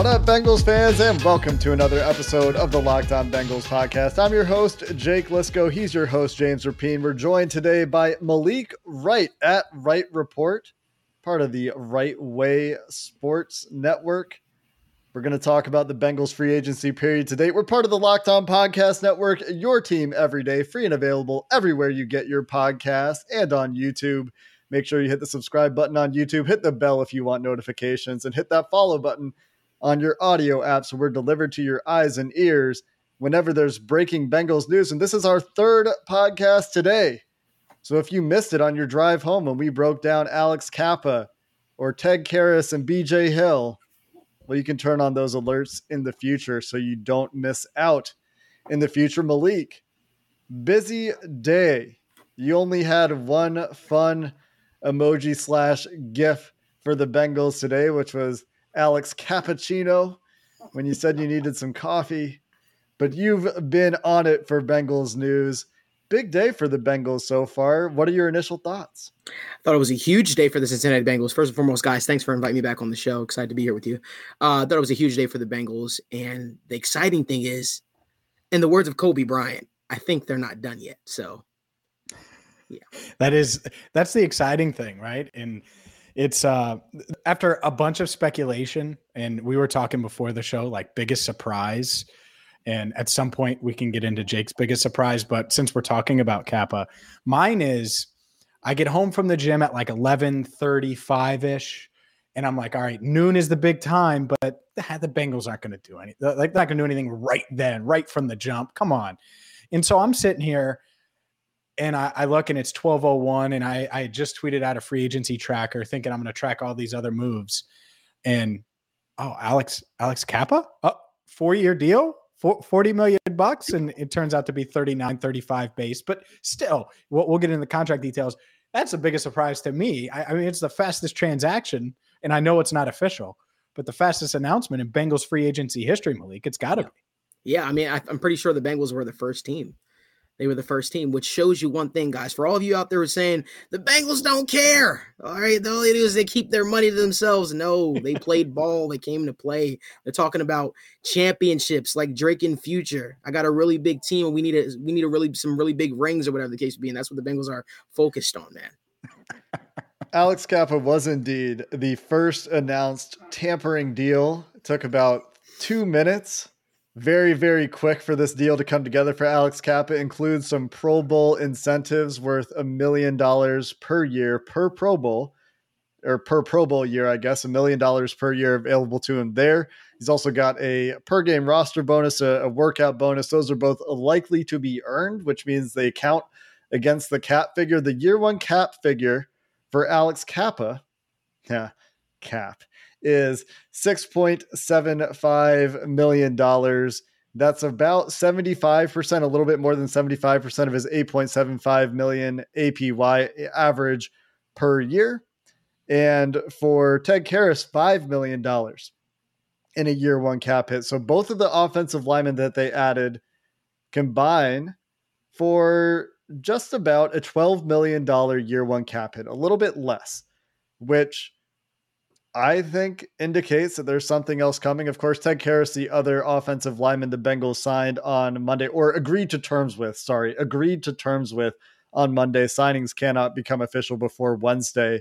What up, Bengals fans, and welcome to another episode of the Locked On Bengals podcast. I'm your host, Jake Liscow. He's your host, James Rapien. We're joined today by Malik Wright at Wright Report, part of the Right Way Sports Network. We're going to talk about the Bengals free agency period to date. We're part of the Locked On Podcast Network, your team every day, free and available everywhere you get your podcast and on YouTube. Make sure you hit the subscribe button on YouTube, hit the bell if you want notifications, and hit that follow button on your audio app so we're delivered to your eyes and ears whenever there's breaking Bengals news. And this is our third podcast today. So if you missed it on your drive home when we broke down Alex Cappa or Ted Karras and BJ Hill, well, you can turn on those alerts in the future so you don't miss out in the future. Malik, busy day. You only had one fun emoji slash GIF for the Bengals today, which was Alex Cappuccino when you said you needed some coffee. But you've been on it for Bengals news. Big day for the Bengals so far. What are your initial thoughts? I thought it was a huge day for the Cincinnati Bengals. First and foremost, guys, thanks for inviting me back on the show. Excited to be here with you. Uh, I thought it was a huge day for the Bengals. And the exciting thing is, in the words of Kobe Bryant, I think they're not done yet. So, yeah. That is, that's the exciting thing, right? And it's uh after a bunch of speculation and we were talking before the show like biggest surprise and at some point we can get into Jake's biggest surprise but since we're talking about Cappa mine is I get home from the gym at like 11:35ish and I'm like all right noon is the big time but the, the Bengals aren't going to do anything like not going to do anything right then right from the jump come on. And so I'm sitting here and I, I, look and it's 1201 and I, I just tweeted out a free agency tracker thinking I'm going to track all these other moves. And oh, Alex, Alex Cappa, oh, four year deal, 40 million bucks. And it turns out to be 39, 35 base, but still we'll, we'll get into the contract details. That's the biggest surprise to me. I, I mean, it's the fastest transaction and I know it's not official, but the fastest announcement in Bengals free agency history, Malik, it's gotta yeah. be. Yeah. I mean, I, I'm pretty sure the Bengals were the first team they were the first team, which shows you one thing, guys. For all of you out there who are saying the Bengals don't care, all right, all they do is they keep their money to themselves. No, they played ball. They came to play. They're talking about championships like Drake and Future. I got a really big team, and we need a we need a really some really big rings or whatever the case may be, and that's what the Bengals are focused on, man. Alex Cappa was indeed the first announced tampering deal. It took about two minutes very, very quick for this deal to come together for Alex Cappa includes some Pro Bowl incentives worth a million dollars per year per Pro Bowl, or per Pro Bowl year, I guess, a million dollars per year available to him there. He's also got a per game roster bonus, a, a workout bonus. Those are both likely to be earned, which means they count against the cap figure. The year one cap figure for Alex Cappa, yeah, cap is $6.75 million. That's about 75%, a little bit more than 75% of his 8.75 million APY average per year. And for Ted Karras, $5 million in a year one cap hit. So both of the offensive linemen that they added combine for just about a $12 million year one cap hit, a little bit less, which I think indicates that there's something else coming. Of course, Ted Karras, the other offensive lineman the Bengals signed on Monday, or agreed to terms with, sorry, agreed to terms with on Monday. Signings cannot become official before Wednesday.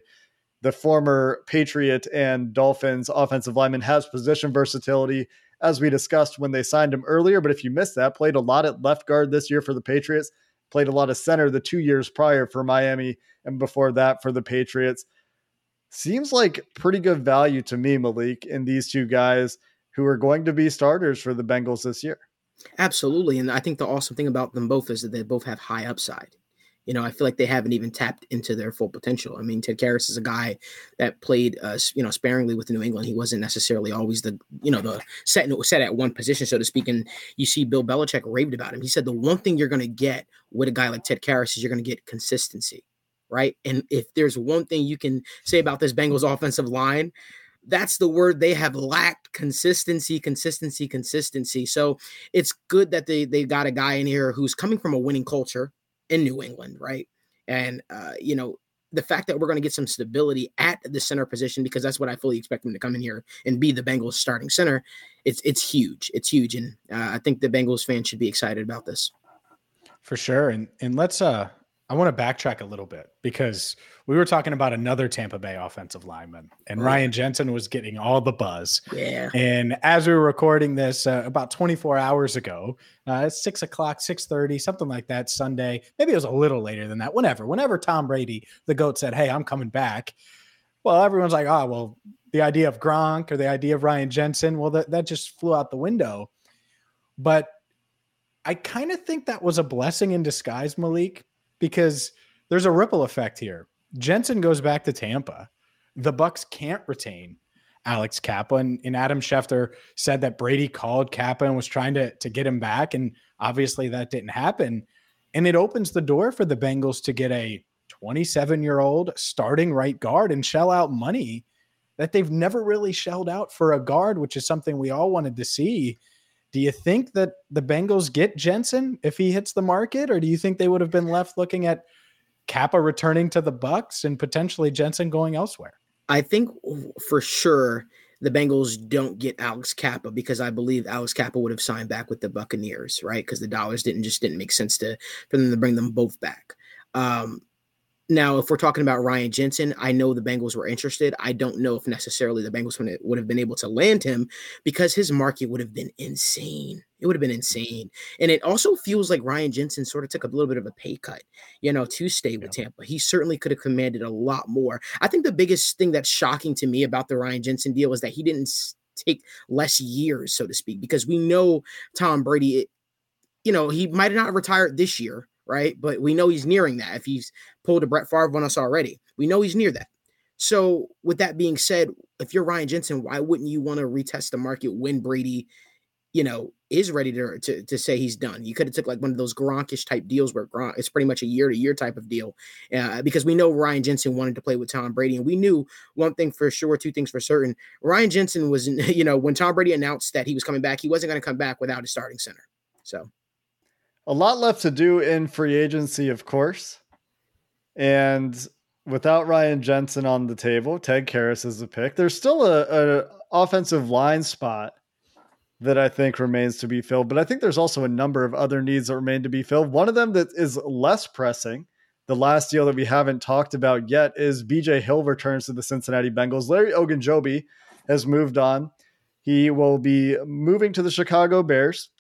The former Patriot and Dolphins offensive lineman has position versatility, as we discussed when they signed him earlier. But if you missed that, played a lot at left guard this year for the Patriots, played a lot of center the two years prior for Miami, and before that for the Patriots seems like pretty good value to me, Malik, in these two guys who are going to be starters for the Bengals this year. Absolutely. And I think the awesome thing about them both is that they both have high upside. You know, I feel like they haven't even tapped into their full potential. I mean, Ted Karras is a guy that played, uh, you know, sparingly with New England. He wasn't necessarily always the, you know, the set set at one position, so to speak. And you see, Bill Belichick raved about him. He said the one thing you're going to get with a guy like Ted Karras is you're going to get consistency right? And if there's one thing you can say about this Bengals offensive line, that's the word they have lacked consistency, consistency, consistency. So it's good that they they got a guy in here who's coming from a winning culture in New England, right? And uh, you know, the fact that we're going to get some stability at the center position because that's what I fully expect him to come in here and be the Bengals starting center. It's it's huge. It's huge, and uh, I think the Bengals fans should be excited about this. For sure, and and let's uh I want to backtrack a little bit because we were talking about another Tampa Bay offensive lineman, and Ryan Jensen was getting all the buzz. Yeah. And as we were recording this uh, about 24 hours ago, uh, it's six o'clock, six thirty, something like that, Sunday. Maybe it was a little later than that. Whenever, whenever Tom Brady, the goat, said, "Hey, I'm coming back," well, everyone's like, "Oh, well." The idea of Gronk or the idea of Ryan Jensen, well, that, that just flew out the window. But I kind of think that was a blessing in disguise, Malik, because there's a ripple effect here. Jensen goes back to Tampa. The Bucks can't retain Alex Cappa, and, Adam Schefter said that Brady called Cappa and was trying to to get him back, and obviously that didn't happen. And it opens the door for the Bengals to get a 27 year old starting right guard and shell out money that they've never really shelled out for a guard, which is something we all wanted to see. Do you think that the Bengals get Jensen if he hits the market, or do you think they would have been left looking at Cappa returning to the Bucks and potentially Jensen going elsewhere? I think for sure the Bengals don't get Alex Cappa because I believe Alex Cappa would have signed back with the Buccaneers, right? Because the dollars didn't just didn't make sense to for them to bring them both back. Um, now, if we're talking about Ryan Jensen, I know the Bengals were interested. I don't know if necessarily the Bengals would have been able to land him because his market would have been insane. It would have been insane. And it also feels like Ryan Jensen sort of took a little bit of a pay cut, you know, to stay with yeah. Tampa. He certainly could have commanded a lot more. I think the biggest thing that's shocking to me about the Ryan Jensen deal is that he didn't take less years, so to speak, because we know Tom Brady, you know, he might not have retired this year right? But we know he's nearing that. If he's pulled a Brett Favre on us already, we know he's near that. So, with that being said, if you're Ryan Jensen, why wouldn't you want to retest the market when Brady, you know, is ready to, to, to say he's done? You could have took like one of those Gronkish type deals where Gronk it's pretty much a year to year type of deal, uh, because we know Ryan Jensen wanted to play with Tom Brady, and we knew one thing for sure, two things for certain. Ryan Jensen was, you know, when Tom Brady announced that he was coming back, he wasn't going to come back without a starting center. So a lot left to do in free agency, of course. And without Ryan Jensen on the table, Ted Karras is a pick. There's still a, a offensive line spot that I think remains to be filled, but I think there's also a number of other needs that remain to be filled. One of them that is less pressing, the last deal that we haven't talked about yet, is BJ Hill returns to the Cincinnati Bengals. Larry Ogunjobi has moved on. He will be moving to the Chicago Bears.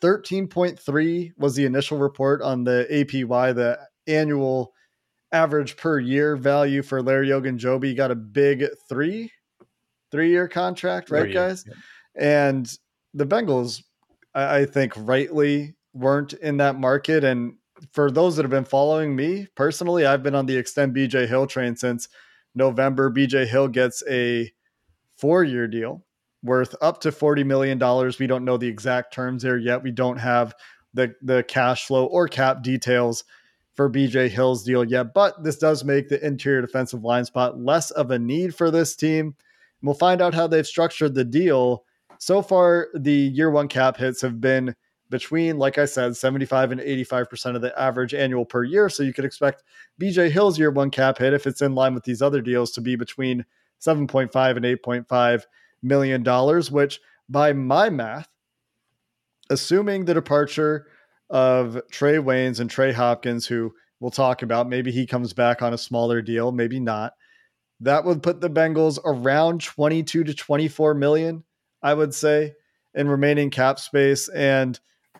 13.3 was the initial report on the APY, the annual average per year value for Larry Ogunjobi. Got a big three, three year contract, right, guys? Yeah. And the Bengals, I, I think, rightly weren't in that market. And for those that have been following me personally, I've been on the extend BJ Hill train since November. BJ Hill gets a four year deal worth up to $40 million. We don't know the exact terms there yet. We don't have the, the cash flow or cap details for BJ Hill's deal yet, but this does make the interior defensive line spot less of a need for this team. we'll find out how they've structured the deal. So far, the year one cap hits have been between, like I said, 75 and 85% of the average annual per year. So you could expect BJ Hill's year one cap hit, if it's in line with these other deals, to be between 7.5 and 8.5 million dollars, which by my math, assuming the departure of Trae Waynes and Trey Hopkins, who we'll talk about, maybe he comes back on a smaller deal, maybe not. That would put the Bengals around 22 to 24 million, I would say, in remaining cap space. And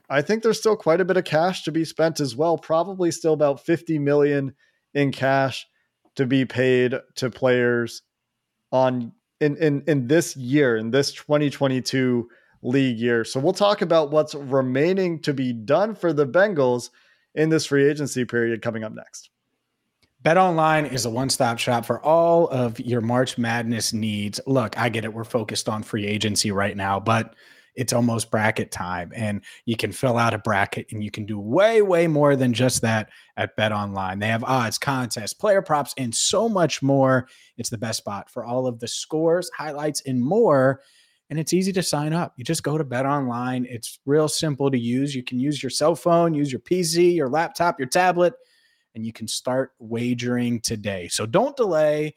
I think there's still quite a bit of cash to be spent as well. Probably still about 50 million in cash to be paid to players on in in in this year, in this 2022 league year. So we'll talk about what's remaining to be done for the Bengals in this free agency period coming up next. Bet Online is a one stop shop for all of your March Madness needs. Look, I get it. We're focused on free agency right now, but it's almost bracket time and you can fill out a bracket and you can do way way more than just that at bet online they have odds contests player props and so much more. It's the best spot for all of the scores highlights and more and it's easy to sign up. You just go to bet online it's real simple to use. You can use your cell phone use your pc your laptop your tablet and you can start wagering today. So don't delay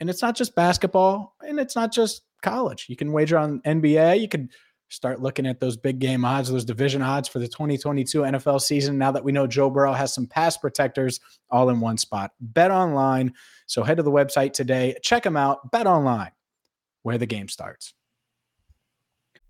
and it's not just basketball and it's not just college. You can wager on nba you can start looking at those big game odds, those division odds for the 2022 NFL season. Now that we know Joe Burrow has some pass protectors all in one spot, bet online. So head to the website today, check them out, bet online, where the game starts.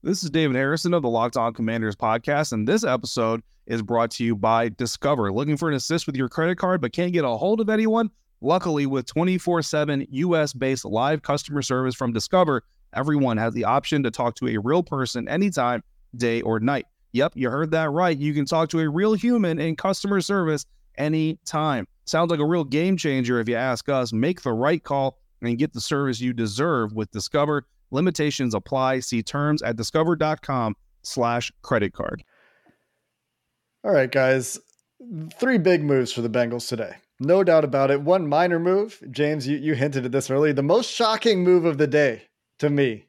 This is David Harrison of the Locked On Commanders podcast, and this episode is brought to you by Discover. Looking for an assist with your credit card but can't get a hold of anyone? Luckily, with 24 7 US based live customer service from Discover, Everyone has the option to talk to a real person anytime, day or night. Yep, you heard that right. You can talk to a real human in customer service anytime. Sounds like a real game changer if you ask us. Make the right call and get the service you deserve with Discover. Limitations apply. See terms at discover.com slash credit card. All right, guys. Three big moves for the Bengals today. No doubt about it. One minor move. James, you, you hinted at this earlier. The most shocking move of the day to me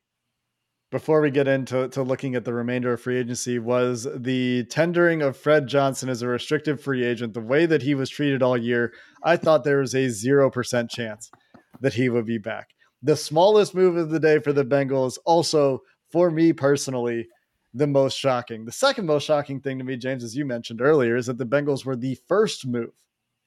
before we get into to looking at the remainder of free agency was the tendering of Fred Johnson as a restricted free agent. The way that he was treated all year, I thought there was a 0% chance that he would be back. The smallest move of the day for the Bengals, also for me personally, the most shocking. The second most shocking thing to me, James, as you mentioned earlier, is that the Bengals were the first move.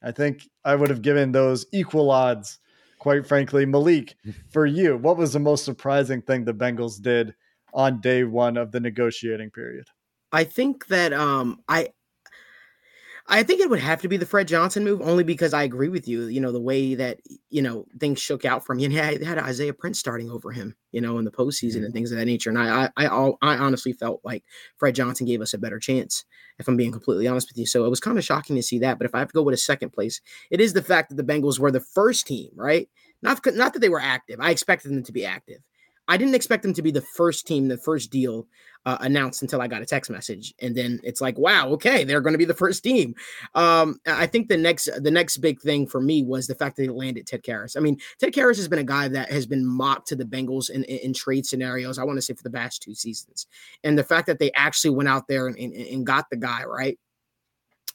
I think I would have given those equal odds quite frankly. Malik, for you, what was the most surprising thing the Bengals did on day one of the negotiating period? I think that um, I I think it would have to be the Fred Johnson move, only because I agree with you. You know the way that you know things shook out from you, and had, had Isaiah Prince starting over him, you know, in the postseason mm-hmm. and things of that nature. And I, I, I, I honestly felt like Fred Johnson gave us a better chance, if I'm being completely honest with you. So it was kind of shocking to see that. But if I have to go with a second place, it is the fact that the Bengals were the first team, right? Not not that they were active. I expected them to be active. I didn't expect them to be the first team, the first deal uh, announced until I got a text message, and then it's like, wow, okay, they're going to be the first team. Um, I think the next the next big thing for me was the fact that they landed Ted Karras. I mean, Ted Karras has been a guy that has been mocked to the Bengals in, in, in trade scenarios. I want to say for the past two seasons, and the fact that they actually went out there and, and, and got the guy right.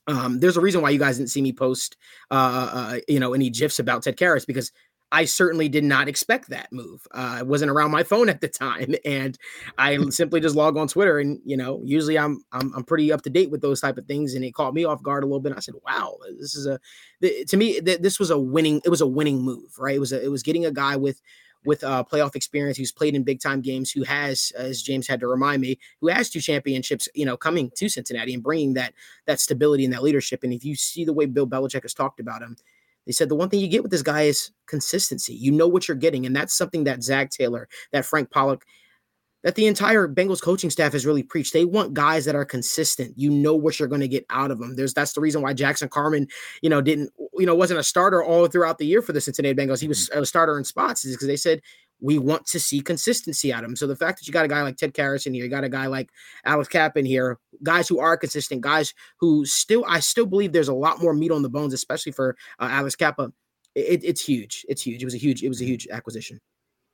Um, there's a reason why you guys didn't see me post, uh, uh, you know, any gifs about Ted Karras because I certainly did not expect that move. Uh, I wasn't around my phone at the time, and I simply just log on Twitter. And you know, usually I'm I'm, I'm pretty up to date with those type of things, and it caught me off guard a little bit. I said, "Wow, this is a to me this was a winning. It was a winning move, right? It was a, it was getting a guy with with uh, playoff experience, who's played in big time games, who has, as James had to remind me, who has two championships, you know, coming to Cincinnati and bringing that that stability and that leadership. And if you see the way Bill Belichick has talked about him, they said the one thing you get with this guy is consistency. You know what you're getting. And that's something that Zac Taylor, that Frank Pollack, that the entire Bengals coaching staff has really preached. They want guys that are consistent. You know what you're going to get out of them. There's that's the reason why Jackson Carman, you know, didn't, you know, wasn't a starter all throughout the year for the Cincinnati Bengals. He was mm-hmm. a starter in spots is because they said we want to see consistency out of him. So the fact that you got a guy like Ted Karras in here, you got a guy like Alex Cappa in here, guys who are consistent, guys who still, I still believe there's a lot more meat on the bones, especially for uh, Alex Cappa. It, it's huge. It's huge. It was a huge. It was a huge acquisition.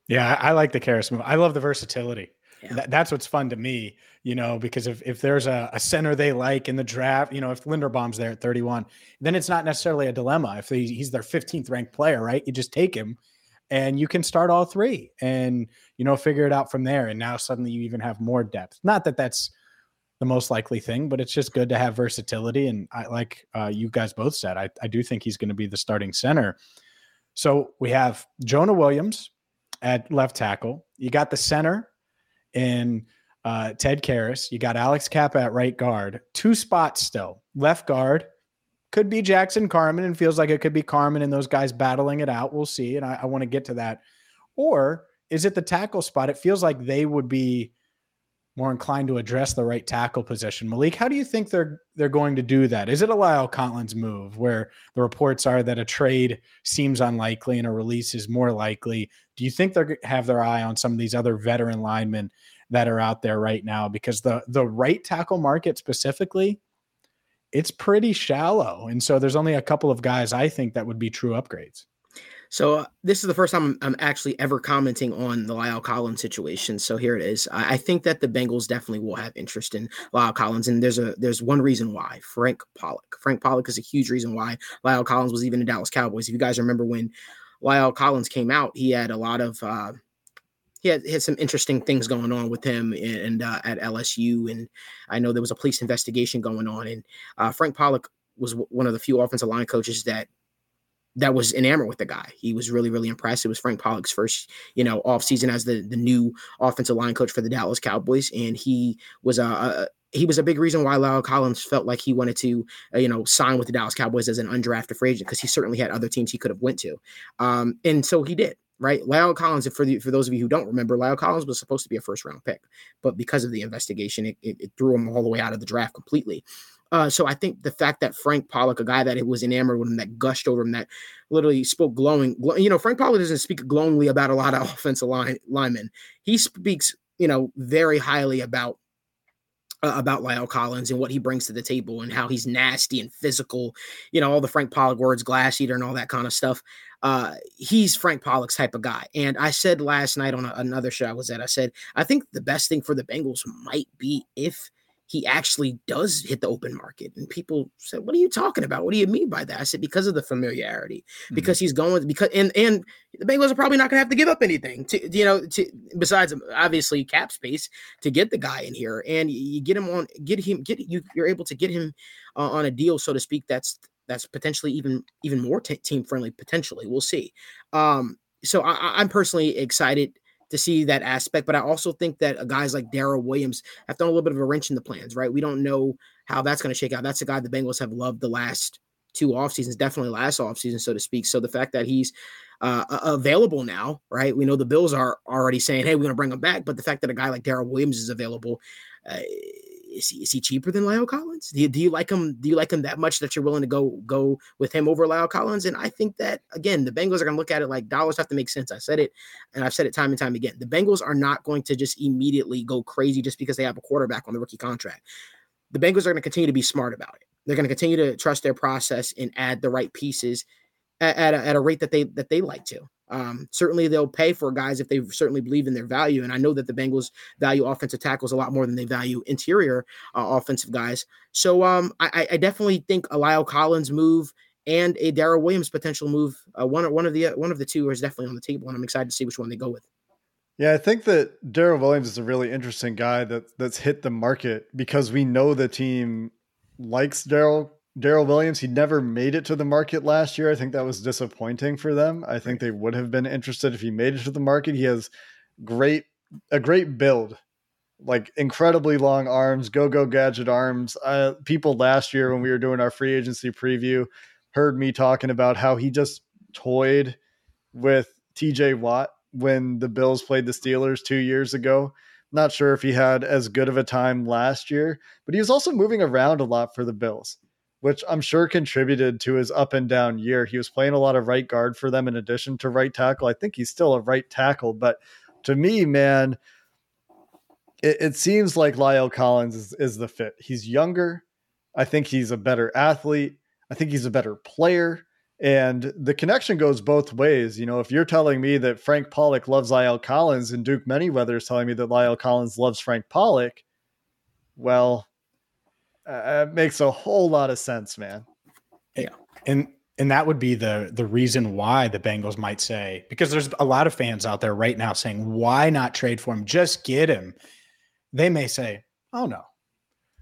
Yeah, I like the Karras move. I love the versatility. Yeah. That, that's what's fun to me, you know, because if, if there's a, a, center they like in the draft, you know, if Linderbaum's there at 31, then it's not necessarily a dilemma. If they, he's their 15th ranked player, right? You just take him and you can start all three and you know figure it out from there and now suddenly you even have more depth. Not that that's the most likely thing but it's just good to have versatility and i like uh, you guys both said i, I do think he's going to be the starting center. So we have jonah williams at left tackle you got the center in uh, ted karras you got alex cappa at right guard two spots still left guard could be Jackson Carman and feels like it could be Carman and those guys battling it out. We'll see. And I, I want to get to that. Or is it the tackle spot? It feels like they would be more inclined to address the right tackle position. Malik, how do you think they're they're going to do that? Is it a La'el Collins move where the reports are that a trade seems unlikely and a release is more likely? Do you think they have their eye on some of these other veteran linemen that are out there right now? Because the the right tackle market specifically it's pretty shallow. And so there's only a couple of guys I think that would be true upgrades. So uh, this is the first time I'm, actually ever commenting on the La'el Collins situation. So here it is. I, I, think that the Bengals definitely will have interest in La'el Collins, and there's a there's one reason why. Frank Pollack. Frank Pollack is a huge reason why La'el Collins was even in Dallas Cowboys. If you guys remember when La'el Collins came out, he had a lot of uh, he had, had some interesting things going on with him and uh, at LSU, and I know there was a police investigation going on. And uh, Frank Pollack was w- one of the few offensive line coaches that that was enamored with the guy. He was really, really impressed. It was Frank Pollack's first, you know, off season as the the new offensive line coach for the Dallas Cowboys, and he was a, a he was a big reason why La'el Collins felt like he wanted to, uh, you know, sign with the Dallas Cowboys as an undrafted free agent because he certainly had other teams he could have went to, um, and so he did right? La'el Collins, for the, for those of you who don't remember, La'el Collins was supposed to be a first round pick, but because of the investigation, it, it, it threw him all the way out of the draft completely. Uh, so I think the fact that Frank Pollack, a guy that was enamored with him, that gushed over him, that literally spoke glowing, you know, Frank Pollack doesn't speak glowingly about a lot of offensive line linemen. He speaks, you know, very highly about uh, about La'el Collins and what he brings to the table and how he's nasty and physical, you know, all the Frank Pollack words, glass eater, and all that kind of stuff. Uh, he's Frank Pollack's type of guy. And I said last night on a, another show I was at, I said, I think the best thing for the Bengals might be if he actually does hit the open market. And people said, What are you talking about? What do you mean by that? I said, Because of the familiarity, mm-hmm. because he's going, because, and, and the Bengals are probably not going to have to give up anything to, you know, to, besides obviously cap space to get the guy in here. And you get him on, get him, get you, you're able to get him uh, on a deal, so to speak, that's, that's potentially even, even more t- team friendly, potentially. We'll see. Um, so I, I'm personally excited to see that aspect. But I also think that guys like Daryl Williams have thrown a little bit of a wrench in the plans, right? We don't know how that's going to shake out. That's a guy the Bengals have loved the last two off seasons, definitely last off season, so to speak. So the fact that he's uh, available now, right? We know the Bills are already saying, "Hey, we're going to bring him back," but the fact that a guy like Daryl Williams is available, uh, is he is he cheaper than La'el Collins? Do you, do you like him? Do you like him that much that you're willing to go go with him over La'el Collins? And I think that again, the Bengals are going to look at it like dollars have to make sense. I said it, and I've said it time and time again. The Bengals are not going to just immediately go crazy just because they have a quarterback on the rookie contract. The Bengals are going to continue to be smart about it. They're going to continue to trust their process and add the right pieces at, at, a, at a rate that they that they like to. Um, certainly, they'll pay for guys if they certainly believe in their value. And I know that the Bengals value offensive tackles a lot more than they value interior uh, offensive guys. So um, I, I, definitely think a La'el Collins move and a Daryl Williams potential move, uh, one one of the one of the two is definitely on the table, and I'm excited to see which one they go with. Yeah, I think that Daryl Williams is a really interesting guy that that's hit the market because we know the team likes Daryl Daryl Williams, he never made it to the market last year. I think that was disappointing for them. I think they would have been interested if he made it to the market. He has great a great build, like incredibly long arms, go go gadget arms. Uh, people last year when we were doing our free agency preview heard me talking about how he just toyed with TJ Watt when the Bills played the Steelers two years ago. Not sure if he had as good of a time last year, but he was also moving around a lot for the Bills which I'm sure contributed to his up and down year. He was playing a lot of right guard for them in addition to right tackle. I think he's still a right tackle, but to me, man, it, it seems like La'el Collins is, is the fit. He's younger. I think he's a better athlete. I think he's a better player. And the connection goes both ways. You know, if you're telling me that Frank Pollack loves La'el Collins and Duke Manyweather is telling me that La'el Collins loves Frank Pollack, well, uh, it makes a whole lot of sense, man. Yeah. And and that would be the the reason why the Bengals might say because there's a lot of fans out there right now saying why not trade for him? Just get him. They may say oh no.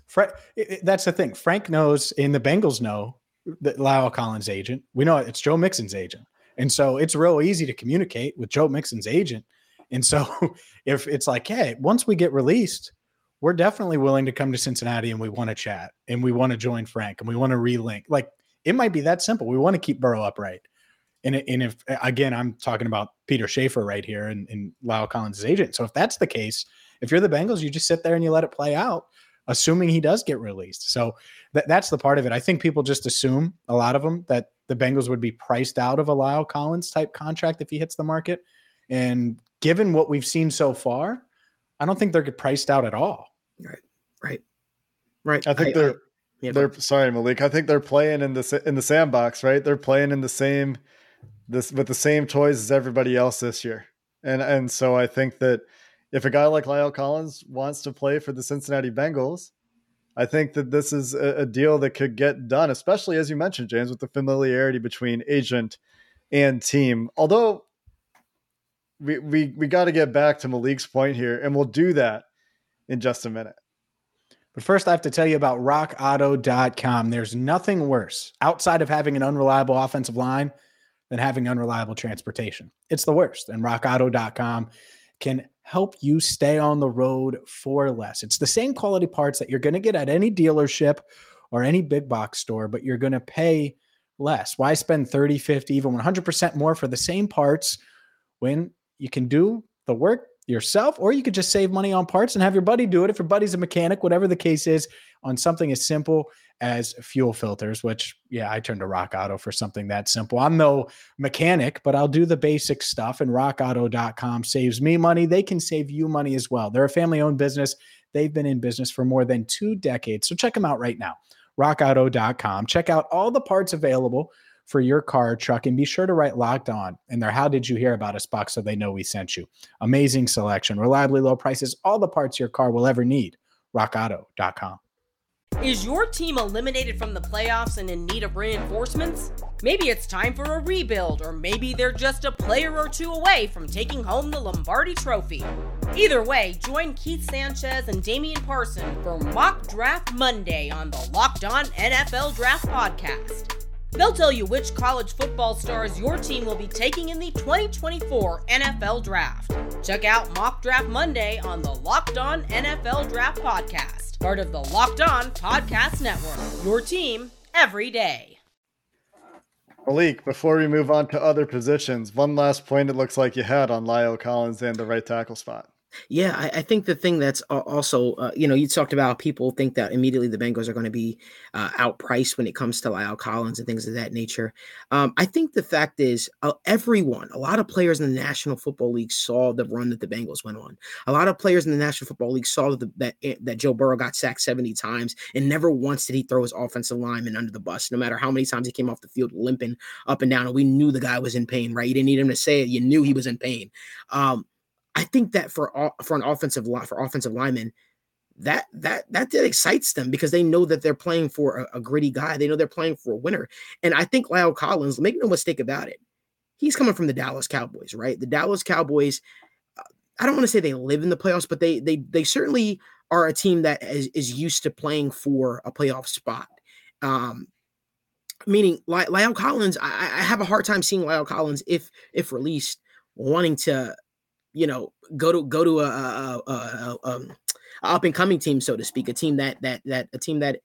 Fra- that's the thing. Frank knows and the Bengals know that La'el Collins agent we know it's Joe Mixon's agent. And so it's real easy to communicate with Joe Mixon's agent. And so if it's like hey once we get released we're definitely willing to come to Cincinnati and we want to chat and we want to join Frank and we want to relink like it might be that simple. We want to keep Burrow upright. And, and if again, I'm talking about Peter Schaffer right here and, and La'el Collins' agent. So if that's the case, if you're the Bengals, you just sit there and you let it play out, assuming he does get released. So that, that's the part of it. I think people just assume a lot of them that the Bengals would be priced out of a La'el Collins type contract if he hits the market. And given what we've seen so far, I don't think they're priced out at all. Right. Right. Right. I think I, they're yeah, they're sorry, Malik. I think they're playing in the in the sandbox, right? They're playing in the same this with the same toys as everybody else this year, and and so I think that if a guy like La'el Collins wants to play for the Cincinnati Bengals, I think that this is a, a deal that could get done, especially as you mentioned, James, with the familiarity between agent and team. Although we we we got to get back to Malik's point here, and we'll do that in just a minute. But first, I have to tell you about rockauto.com. There's nothing worse outside of having an unreliable offensive line than having unreliable transportation. It's the worst. And rockauto.com can help you stay on the road for less. It's the same quality parts that you're going to get at any dealership or any big box store, but you're going to pay less. Why spend 30, 50, even 100% more for the same parts when you can do the work yourself, or you could just save money on parts and have your buddy do it if your buddy's a mechanic, whatever the case is, on something as simple as fuel filters, which, yeah, I turn to Rock Auto for something that simple. I'm no mechanic, but I'll do the basic stuff, and rockauto.com saves me money. They can save you money as well. They're a family owned business. They've been in business for more than two decades. So check them out right now. RockAuto.com. Check out all the parts available for your car truck and be sure to write locked on in there. How did you hear about us box so they know we sent you? Amazing selection, reliably low prices, all the parts your car will ever need. RockAuto.com. Is your team eliminated from the playoffs and in need of reinforcements? Maybe it's time for a rebuild, or maybe they're just a player or two away from taking home the Lombardi Trophy. Either way, join Keith Sanchez and Damian Parson for Mock Draft Monday on the Locked On NFL Draft Podcast. They'll tell you which college football stars your team will be taking in the 2024 NFL Draft. Check out Mock Draft Monday on the Locked On NFL Draft Podcast, part of the Locked On Podcast Network. Your team every day. Malik, before we move on to other positions, one last point it looks like you had on La'el Collins and the right tackle spot. Yeah, I, I, think the thing that's also, uh, you know, you talked about people think that immediately the Bengals are going to be uh, outpriced when it comes to La'el Collins and things of that nature. Um, I think the fact is, uh, everyone, a lot of players in the National Football League saw the run that the Bengals went on. A lot of players in the National Football League saw that the, that, eh, that Joe Burrow got sacked 70 times and never once did he throw his offensive lineman under the bus, no matter how many times he came off the field limping up and down. And we knew the guy was in pain, right? You didn't need him to say it. You knew he was in pain. Um, I think that for for an offensive line for offensive linemen, that that that excites them because they know that they're playing for a, a, gritty guy. They know they're playing for a winner. And I think La'el Collins, make no mistake about it, he's coming from the Dallas Cowboys, right? The Dallas Cowboys. Uh, I don't want to say they live in the playoffs, but they they they certainly are a team that is, is used to playing for a playoff spot. Um, meaning La'el Collins, I, I have a hard time seeing La'el Collins if if released wanting to you know go to go to a, a, a, a um, up and coming team, so to speak, a team that that that a team that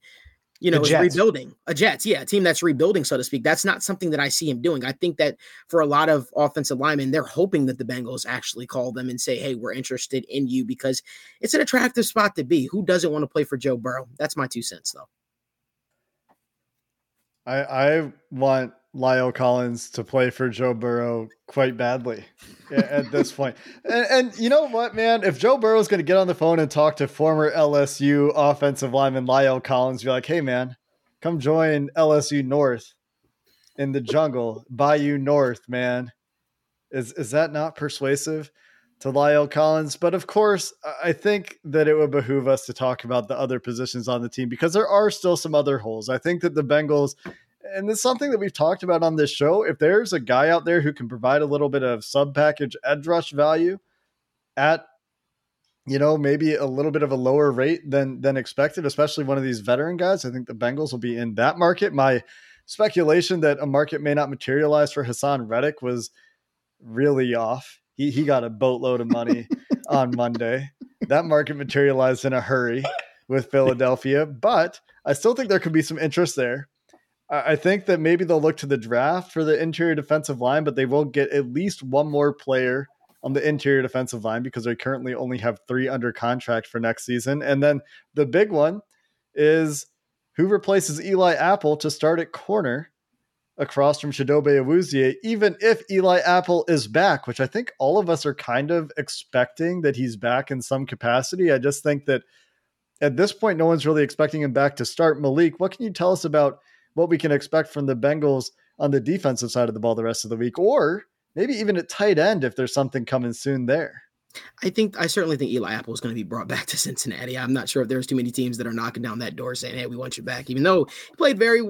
you know is rebuilding a Jets, yeah, a team that's rebuilding, so to speak. That's not something that I see him doing. I think that for a lot of offensive linemen, they're hoping that the Bengals actually call them and say, "Hey, we're interested in you," because it's an attractive spot to be. Who doesn't want to play for Joe Burrow? That's my two cents, though. I I want La'el Collins to play for Joe Burrow quite badly at this point. And, and, you know what, man? If Joe Burrow is going to get on the phone and talk to former LSU offensive lineman La'el Collins, be like, hey, man, come join LSU North in the jungle, Bayou North, man. Is, is that not persuasive to La'el Collins? But of course, I think that it would behoove us to talk about the other positions on the team because there are still some other holes. I think that the Bengals and it's something that we've talked about on this show. If there's a guy out there who can provide a little bit of sub package edge rush value at you know, maybe a little bit of a lower rate than than expected, especially one of these veteran guys. I think the Bengals will be in that market. My speculation that a market may not materialize for Haason Reddick was really off. He he got a boatload of money on Monday. That market materialized in a hurry with Philadelphia, but I still think there could be some interest there. I think that maybe they'll look to the draft for the interior defensive line, but they will get at least one more player on the interior defensive line because they currently only have three under contract for next season. And then the big one is who replaces Eli Apple to start at corner across from Chidobe Awuzie, even if Eli Apple is back, which I think all of us are kind of expecting that he's back in some capacity. I just think that at this point, no one's really expecting him back to start. Malik, what can you tell us about what we can expect from the Bengals on the defensive side of the ball the rest of the week? Or maybe even at tight end if there's something coming soon there. I think I certainly think Eli Apple is going to be brought back to Cincinnati. I'm not sure if there's too many teams that are knocking down that door saying, "Hey, we want you back," even though he played very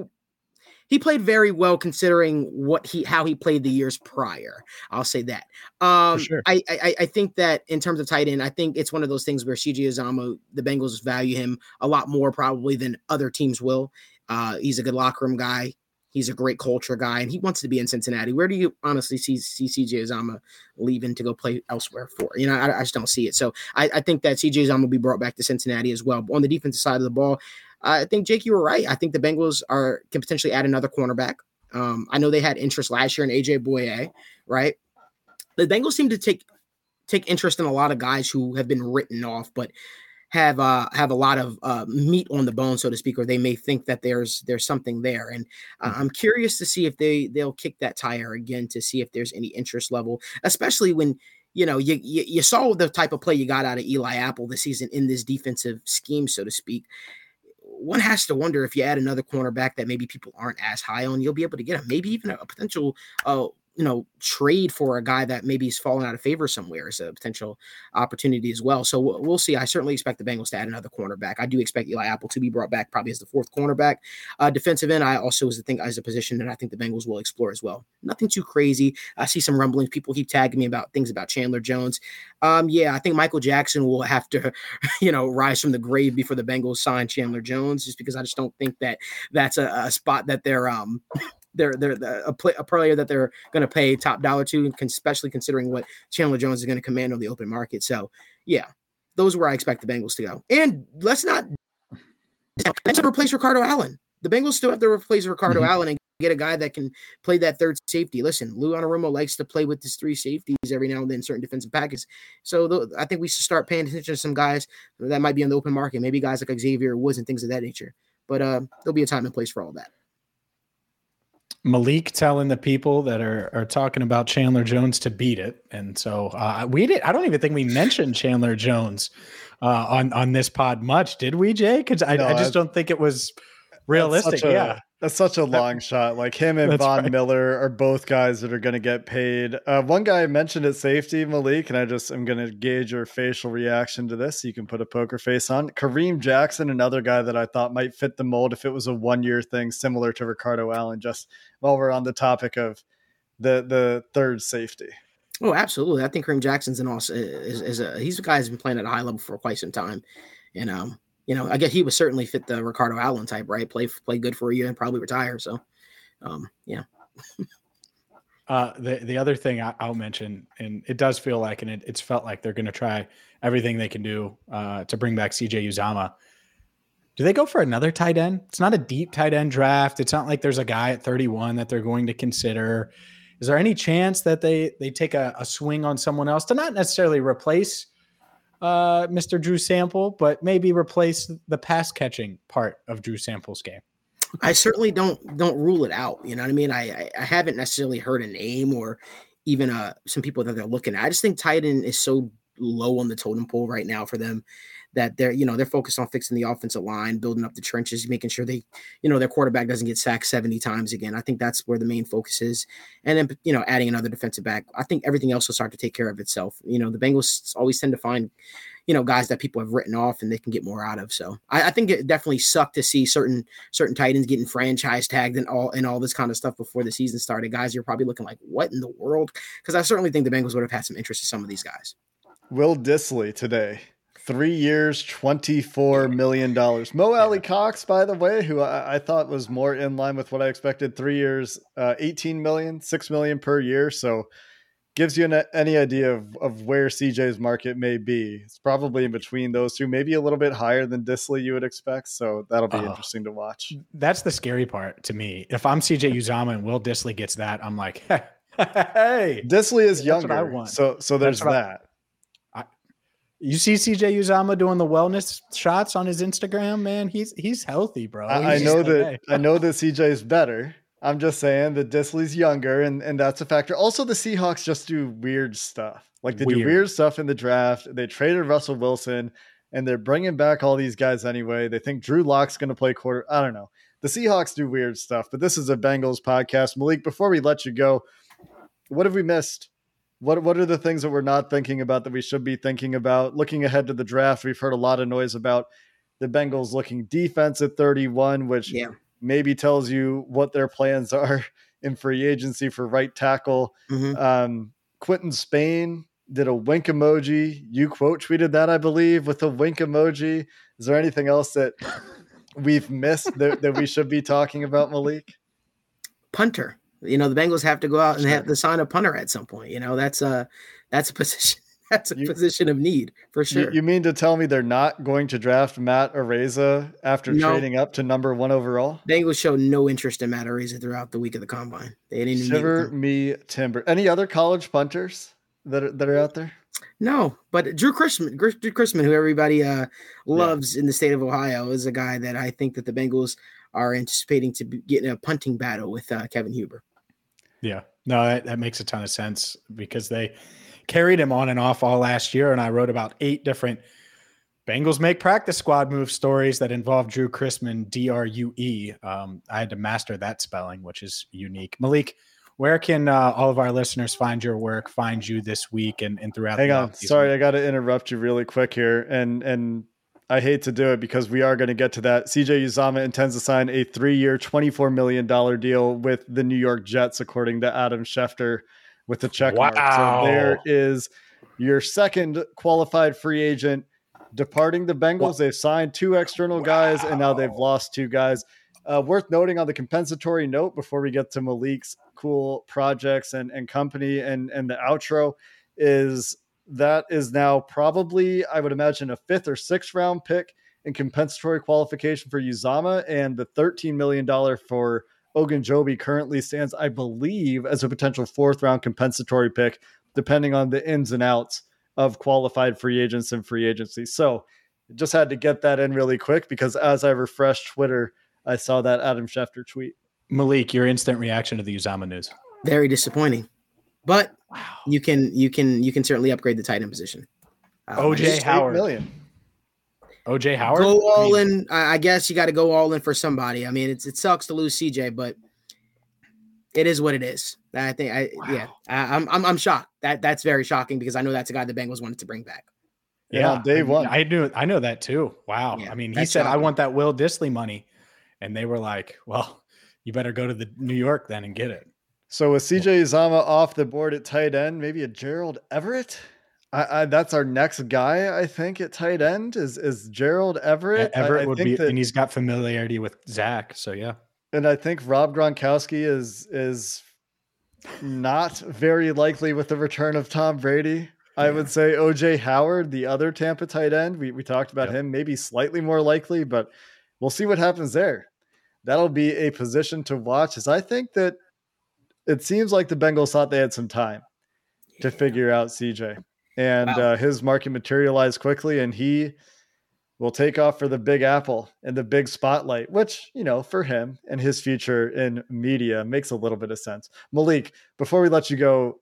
he played very well considering what he how he played the years prior. I'll say that. Um, sure. I, I, I think that in terms of tight end, I think it's one of those things where CJ Uzomah, the Bengals value him a lot more probably than other teams will. Uh, he's a good locker room guy. He's a great culture guy, and he wants to be in Cincinnati. Where do you honestly see, see CJ Uzomah leaving to go play elsewhere for? You know, I, I just don't see it. So I, I think that CJ Uzomah will be brought back to Cincinnati as well. But on the defensive side of the ball, I think Jake, you were right. I think the Bengals are can potentially add another cornerback. Um, I know they had interest last year in AJ Bouye, right? The Bengals seem to take take interest in a lot of guys who have been written off, but have uh, have a lot of uh, meat on the bone, so to speak, or they may think that there's there's something there. And uh, mm-hmm. I'm curious to see if they they'll kick that tire again to see if there's any interest level, especially when you know you, you you saw the type of play you got out of Eli Apple this season in this defensive scheme, so to speak. One has to wonder if you add another cornerback that maybe people aren't as high on, you'll be able to get him. Maybe even a, a potential uh, you know trade for a guy that maybe is falling out of favor somewhere is a potential opportunity as well. So we'll see. I certainly expect the Bengals to add another cornerback. I do expect Eli Apple to be brought back probably as the fourth cornerback. Uh, defensive end, I also is the thing as a position that I think the Bengals will explore as well. Nothing too crazy. I see some rumblings. People keep tagging me about things about Chandler Jones. Um, yeah, I think Michael Jackson will have to, you know, rise from the grave before the Bengals sign Chandler Jones, just because I just don't think that that's a, a spot that they're um they're they're a, play, a player that they're going to pay top dollar to, especially considering what Chandler Jones is going to command on the open market. So, yeah, those are where I expect the Bengals to go. And let's not let's replace Ricardo Allen. The Bengals still have to replace Ricardo mm-hmm. Allen and get a guy that can play that third safety. Listen, Lou Anarumo likes to play with his three safeties every now and then, certain defensive packages. So th- I think we should start paying attention to some guys that might be on the open market, maybe guys like Xavier Woods and things of that nature. But uh, there'll be a time and place for all that. Malik telling the people that are are talking about Chandler Jones to beat it, and so uh, we did. I don't even think we mentioned Chandler Jones uh, on on this pod much, did we, Jay? Because I, no, I, just don't think it was realistic. A, yeah, that's such a long that, shot. Like him and Von right. Miller are both guys that are going to get paid. Uh, one guy mentioned at safety, Malik, and I just I'm going to gauge your facial reaction to this. So you can put a poker face on. Kareem Jackson, another guy that I thought might fit the mold if it was a one year thing, similar to Ricardo Allen. Just while we're on the topic of the the third safety. Oh, absolutely. I think Kareem Jackson's an awesome is, is a he's a guy who's been playing at a high level for quite some time, and um you know, I guess he would certainly fit the Ricardo Allen type, right? Play play good for a year and probably retire. So, um, yeah. uh, the the other thing I, will mention, and it does feel like, and it, it's felt like they're going to try everything they can do uh, to bring back CJ Uzomah. Do they go for another tight end? It's not a deep tight end draft. It's not like there's a guy at 31 that they're going to consider. Is there any chance that they they take a, a swing on someone else to not necessarily replace uh, Mr. Drew Sample, but maybe replace the pass catching part of Drew Sample's game. I certainly don't don't rule it out. You know what I mean? I I haven't necessarily heard a name or even uh some people that they're looking at. I just think tight end is so low on the totem pole right now for them that they're you know they're focused on fixing the offensive line, building up the trenches, making sure they you know their quarterback doesn't get sacked 70 times again. I think that's where the main focus is. And then you know adding another defensive back, I think everything else will start to take care of itself. You know the Bengals always tend to find you know guys that people have written off and they can get more out of. So I, I think it definitely sucked to see certain certain Titans getting franchise tagged and all and all this kind of stuff before the season started. Guys, you're probably looking like what in the world? Because I certainly think the Bengals would have had some interest in some of these guys. Will Dissly today. Three years, $24 million. Mo Alie-Cox, by the way, who I, I, thought was more in line with what I expected. Three years, uh, 18 million, 6 million per year. So gives you an, any idea of, of where CJ's market may be. It's probably in between those two, maybe a little bit higher than Dissly you would expect. So that'll be uh, interesting to watch. That's the scary part to me. If I'm CJ Uzomah and Will Dissly gets that, I'm like, hey, Dissly is younger. So so there's that. You see CJ Uzomah doing the wellness shots on his Instagram, man. He's he's healthy, bro. He's I, know that I know that CJ is better. I'm just saying that Dissly's younger, and and that's a factor. Also, the Seahawks just do weird stuff. Like they weird. do weird stuff in the draft. They traded Russell Wilson, and they're bringing back all these guys anyway. They think Drew Lock's going to play quarter. I don't know. The Seahawks do weird stuff, but this is a Bengals podcast. Malik, before we let you go, what have we missed? What what are the things that we're not thinking about that we should be thinking about? Looking ahead to the draft, we've heard a lot of noise about the Bengals looking defense at 31, which yeah. maybe tells you what their plans are in free agency for right tackle. Mm-hmm. Um, Quinton Spain did a wink emoji. You quote tweeted that, I believe, with a wink emoji. Is there anything else that we've missed that, that we should be talking about, Malik? Punter. You know, the Bengals have to go out and sure. have to sign a punter at some point. You know, that's a that's a position that's a you, position of need for sure. You, you, mean to tell me they're not going to draft Matt Araiza after no. trading up to number one overall? Bengals show no interest in Matt Araiza throughout the week of the combine. They didn't shiver me timber. Any other college punters that are, that are out there? No, but Drue Chrisman, Drue Chrisman, who everybody uh, loves yeah. in the state of Ohio, is a guy that I think that the Bengals are anticipating to get in a punting battle with uh, Kevin Huber. Yeah, no, that, that makes a ton of sense because they carried him on and off all last year. And I wrote about eight different Bengals make practice squad move stories that involve Drue Chrisman, D R U E. Um, I had to master that spelling, which is unique. Malik, where can uh, all of our listeners find your work, find you this week and, and throughout? Hang on, sorry, I got to interrupt you really quick here, and and I hate to do it because we are going to get to that. CJ Uzomah intends to sign a three year, $24 million deal with the New York Jets, according to Adam Schefter, with the check wow. mark. So there is your second qualified free agent departing the Bengals. They've signed two external wow. guys, and now they've lost two guys. Uh, worth noting on the compensatory note before we get to Malik's cool projects and, and company and, and the outro is that is now probably, I would imagine, a fifth or sixth round pick in compensatory qualification for Uzomah, and the $13 million for Ogunjobi currently stands, I believe, as a potential fourth round compensatory pick, depending on the ins and outs of qualified free agents and free agency. So just had to get that in really quick because as I refreshed Twitter, I saw that Adam Schefter tweet. Malik, your instant reaction to the Uzomah news. Very disappointing. But wow. you can you can you can certainly upgrade the tight end position. Um, OJ Howard. Million. OJ Howard. Go all I mean, in. I guess you got to go all in for somebody. I mean, it's it sucks to lose CJ, but it is what it is. I think I wow. yeah. I, am I'm I'm shocked. That that's very shocking because I know that's a guy the Bengals wanted to bring back. Yeah, yeah day I one. I knew I know that too. Wow. Yeah, I mean, he said shocking. I want that Will Dissly money, and they were like, "Well, you better go to the New York then and get it." So with CJ Uzomah off the board at tight end, maybe a Gerald Everett. I, I, that's our next guy, I think, at tight end is is Gerald Everett. Yeah, Everett I, would be, that, and he's got familiarity with Zach, so yeah. And I think Rob Gronkowski is is not very likely with the return of Tom Brady. I would say OJ Howard, the other Tampa tight end. We we talked about yep. him, maybe slightly more likely, but we'll see what happens there. That'll be a position to watch. As I think that it seems like the Bengals thought they had some time to figure out CJ, and wow. uh, his market materialized quickly, and he will take off for the Big Apple and the big spotlight, which you know for him and his future in media makes a little bit of sense. Malik, before we let you go,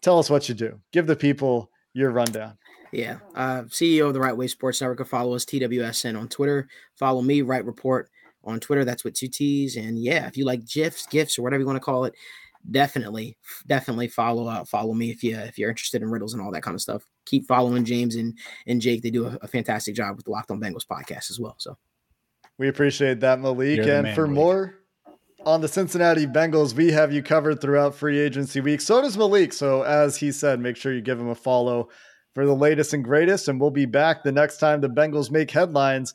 tell us what you do. Give the people your rundown. Yeah. Uh, CEO of the Right Way Sports Network. Follow us, TWSN on Twitter. Follow me, Right Report on Twitter. That's with two T's. And yeah, if you like GIFs, GIFs, or whatever you want to call it, definitely, definitely follow uh, follow me if you if you're interested in riddles and all that kind of stuff. Keep following James and and Jake. They do a, a fantastic job with the Locked On Bengals podcast as well. So we appreciate that, Malik. And man, for Malik. more on the Cincinnati Bengals, we have you covered throughout free agency week. So does Malik. So as he said, make sure you give him a follow for the latest and greatest. And we'll be back the next time the Bengals make headlines.